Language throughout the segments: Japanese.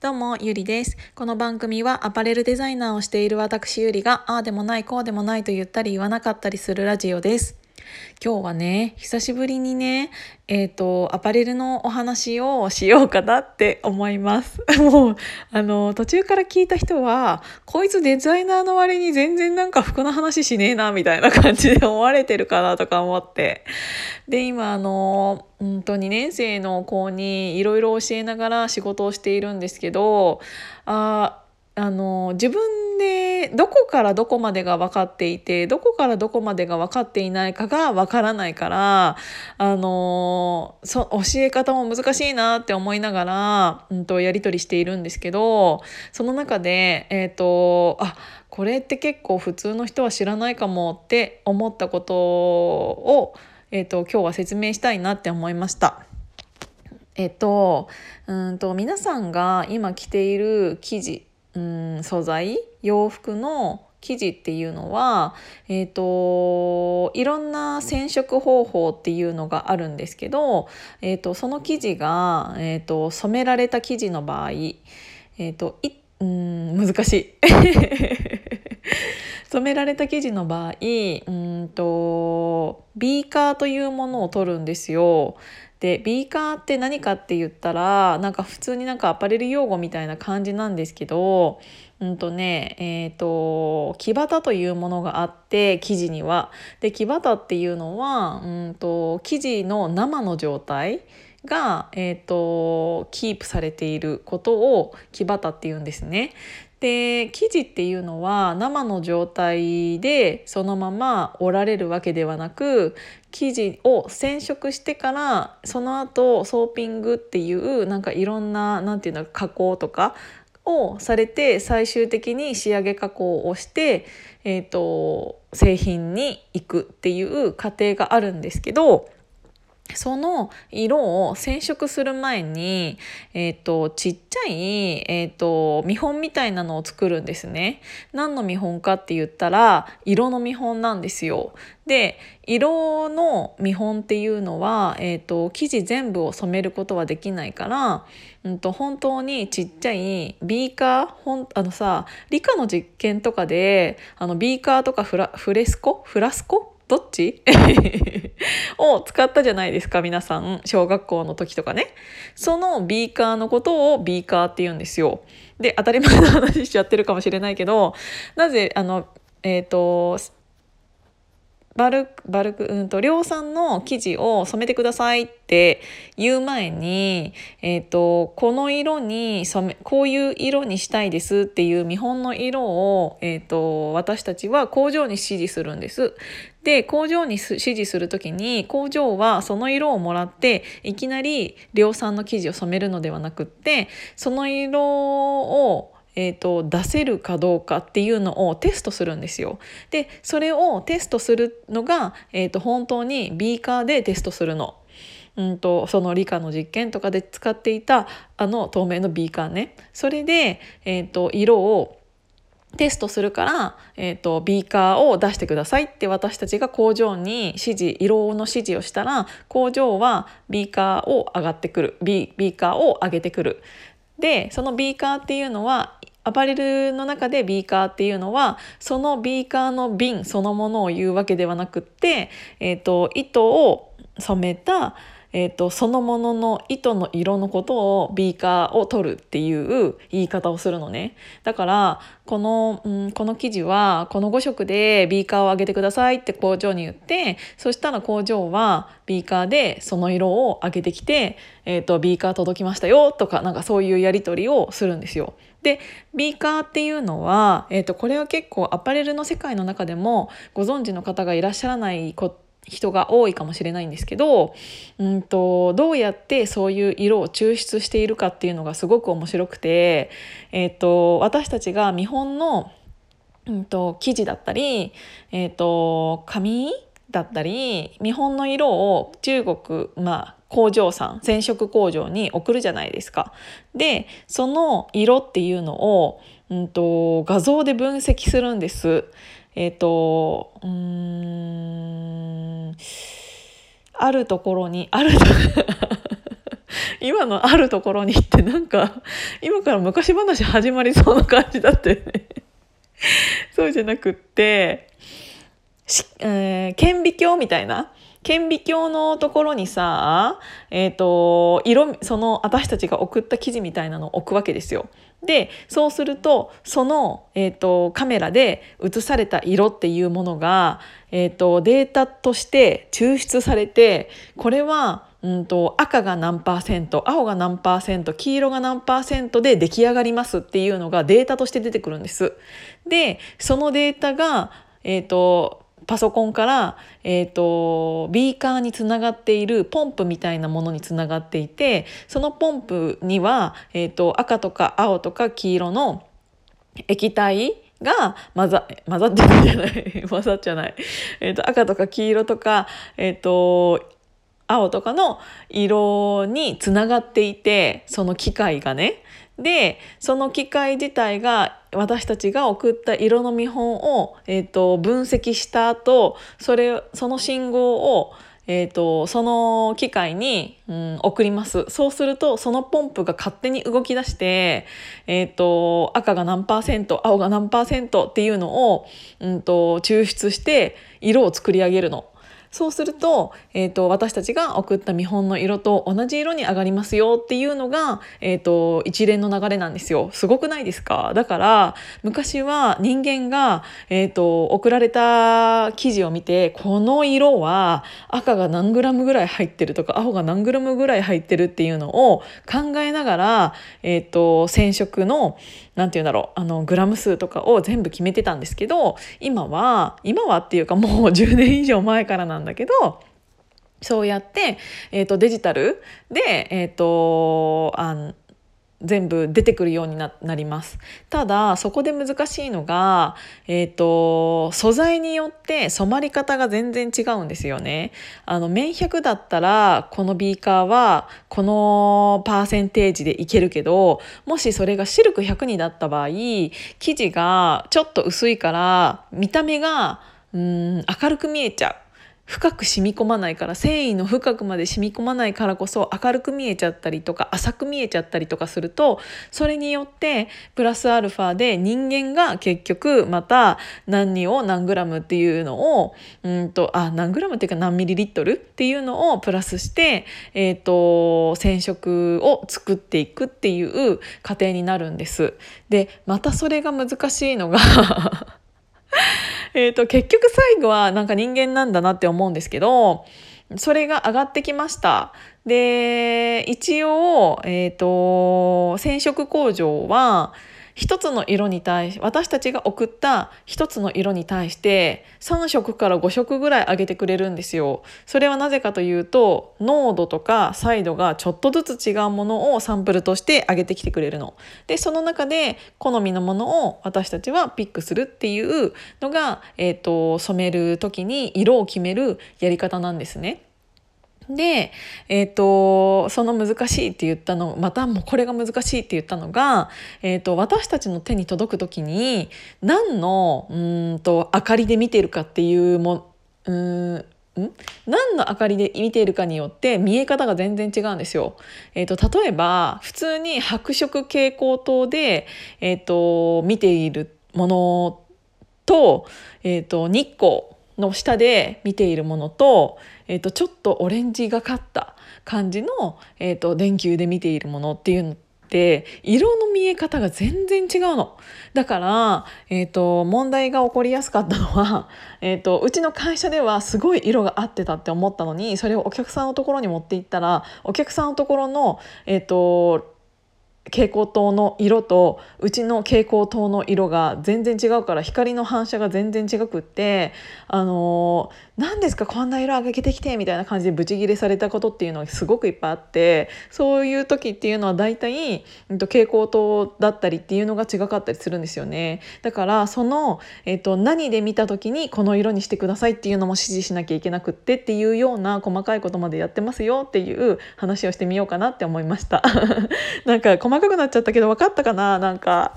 どうも、ゆりです。この番組はアパレルデザイナーをしている私ゆりが、ああでもない、こうでもないと言ったり言わなかったりするラジオです。今日はね、久しぶりにね、えっ、ー、と、アパレルのお話をしようかなって思います。もう、あの、途中から聞いた人は、こいつデザイナーの割に全然なんか服の話しねえな、みたいな感じで思われてるかなとか思って。で、今、あの、うんと2年生の子にいろいろ教えながら仕事をしているんですけど、ああの自分でどこからどこまでが分かっていてどこからどこまでが分かっていないかが分からないからあのそ教え方も難しいなって思いながら、うんと、やり取りしているんですけどその中で、えーと、あこれって結構普通の人は知らないかもって思ったことを、えーと、と今日は説明したいなって思いました。えっと、うんと皆さんが今着ている生地うん素材洋服の生地っていうのは、えーと、いろんな染色方法っていうのがあるんですけど、えーと、その生地が、えーと、染められた生地の場合、えー、というん難しい 染められた生地の場合うんとビーカーというものを取るんですよ。でビーカーって何かって言ったらなんか普通になんかアパレル用語みたいな感じなんですけどうんとねえ、ー、と木旗というものがあって生地には。で木旗っていうのはうんと生地の生の状態が、えーと、キープされていることを木旗っていうんですね。で生地っていうのは生の状態でそのまま折られるわけではなく生地を染色してからその後ソーピングっていうなんかいろんな何て言うんだ加工とかをされて最終的に仕上げ加工をして、えーと製品に行くっていう過程があるんですけど。その色を染色する前に、えっ、ー、と、ちっちゃい、えっ、ー、と、見本みたいなのを作るんですね。何の見本かって言ったら、色の見本なんですよ。で、色の見本っていうのは、えっ、ー、と、生地全部を染めることはできないから、うんと、本当にちっちゃいビーカー、ほん、あのさ、理科の実験とかで、あの、ビーカーとかフラフレスコ？フラスコ？どっち？を使ったじゃないですか皆さん。小学校の時とかね。そのビーカーのことをビーカーって言うんですよ。で当たり前の話しちゃってるかもしれないけどなぜあのえっ、ー、とバルク、バルク、うんと、量産の生地を染めてくださいって言う前に、えっ、ー、と、この色に染め、こういう色にしたいですっていう見本の色を、えっ、ー、と、私たちは工場に指示するんです。で、工場に指示する時に、工場はその色をもらって、いきなり量産の生地を染めるのではなくって、その色を、えーと、出せるかどうかっていうのをテストするんですよ。でそれをテストするのが、えーと、本当にビーカーでテストするの。うんと、その理科の実験とかで使っていたあの透明のビーカーねそれで、えーと、色をテストするから、えーと、ビーカーを出してくださいって私たちが工場に指示色の指示をしたら工場はビーカーを上がってくるビビーカーを上げてくるでそのビーカーっていうのはアパレルの中でビーカーっていうのはそのビーカーの瓶そのものを言うわけではなくって、えーと、糸を染めた、えーと、そのものの糸の色のことをビーカーを取るっていう言い方をするのねだからこの、うん、この生地はこの5色でビーカーを上げてくださいって工場に言ってそしたら工場はビーカーでその色を上げてきて、えーと、ビーカー届きましたよとかなんかそういうやり取りをするんですよ。でビーカーっていうのは、えーと、これは結構アパレルの世界の中でもご存知の方がいらっしゃらないこと人が多いかもしれないんですけど、うんと、どうやってそういう色を抽出しているかっていうのがすごく面白くて、えーと、私たちが見本の、うんと、生地だったり、えー、と紙だったり見本の色を中国まあ工場さん染色工場に送るじゃないですか。でその色っていうのを、うんと、画像で分析するんです。えっ、ー、とうんあるところにあると 今のあるところに行ってなんか今から昔話始まりそうな感じだったよね。そうじゃなくってえー、顕微鏡みたいな顕微鏡のところにさ、えーと、色その私たちが送った記事みたいなのを置くわけですよ。でそうするとその、えーと、カメラで写された色っていうものが、えーと、データとして抽出されてこれはうんと赤が何パーセント青が何パーセント黄色が何パーセントで出来上がりますっていうのがデータとして出てくるんです。でそのデータが、えーとパソコンから、えーと、ビーカーにつながっているポンプみたいなものにつながっていてそのポンプには、えーと、赤とか青とか黄色の液体が混ざ混ざってるんじゃない？混ざっちゃない、えーと、赤とか黄色とか、えー、と青とかの色につながっていてその機械がね。でその機械自体が私たちが送った色の見本を、えーと、分析した後それその信号を、えーと、その機械に、うん、送りますそうするとそのポンプが勝手に動き出して、えーと、赤が何パーセント青が何パーセントっていうのを、うんと抽出して色を作り上げるの。そうすると,、えーと、私たちが送った見本の色と同じ色に上がりますよっていうのが、えーと、一連の流れなんですよ。すごくないですか？だから昔は人間が、えーと、送られた記事を見てこの色は赤が何グラムぐらい入ってるとか青が何グラムぐらい入ってるっていうのを考えながら、えー、と染色の何て言うんだろうあのグラム数とかを全部決めてたんですけど今は今はっていうかもう10年以上前からなんんだけどそうやって、えーと、デジタルで、えーとあ全部出てくるようになります。ただそこで難しいのが、えーと、素材によって染まり方が全然違うんですよね。あの綿100だったらこのビーカーはこのパーセンテージでいけるけどもしそれがシルク100になった場合生地がちょっと薄いから見た目がうん明るく見えちゃう。深く染み込まないから繊維の深くまで染み込まないからこそ明るく見えちゃったりとか浅く見えちゃったりとかするとそれによってプラスアルファで人間が結局また何を何グラムっていうのをうんとあ何グラムっていうか何ミリリットル？っていうのをプラスして、えーと、染色を作っていくっていう過程になるんです。でまたそれが難しいのが えと結局最後はなんか人間なんだなって思うんですけどそれが上がってきました。で一応、えーと染色工場は一つの色に対し私たちが送った一つの色に対して3色から5色ぐらい上げてくれるんですよ。それはなぜかというと濃度とか彩度がちょっとずつ違うものをサンプルとして上げてきてくれるの。でその中で好みのものを私たちはピックするっていうのが、えーと染める時に色を決めるやり方なんですね。で、えっ、ー、と、その難しいって言ったの、またもうこれが難しいって言ったのが、えっ、ー、と、私たちの手に届く時に、何の、うんと、明かりで見てるかっていうも、うん、何の明かりで見ているかによって見え方が全然違うんですよ。えーと、例えば普通に白色蛍光灯で、えーと、見ているものと,、えーと日光の下で見ているものと,、えー、とちょっとオレンジがかった感じの、えー、と電球で見ているものっていうのって色の見え方が全然違うの。だから、えーと、問題が起こりやすかったのは、えーと、うちの会社ではすごい色が合ってたって思ったのにそれをお客さんのところに持っていったらお客さんのところの、えーと蛍光灯の色とうちの蛍光灯の色が全然違うから光の反射が全然違くってあの何ですかこんな色上げてきてみたいな感じでブチギレされたことっていうのがすごくいっぱいあってそういう時っていうのは大体、えっと、蛍光灯だったりっていうのが違かったりするんですよね。だからその、えっと、何で見た時にこの色にしてくださいっていうのも指示しなきゃいけなくってっていうような細かいことまでやってますよっていう話をしてみようかなって思いました。なんか細かくなっちゃったけど分かったかな？なんか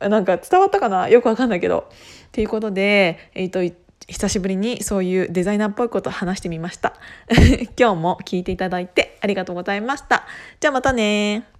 なんか伝わったかな？よく分かんないけど。ということで、えーと久しぶりにそういうデザイナーっぽいこと話してみました。今日も聞いていただいてありがとうございました。じゃあまたね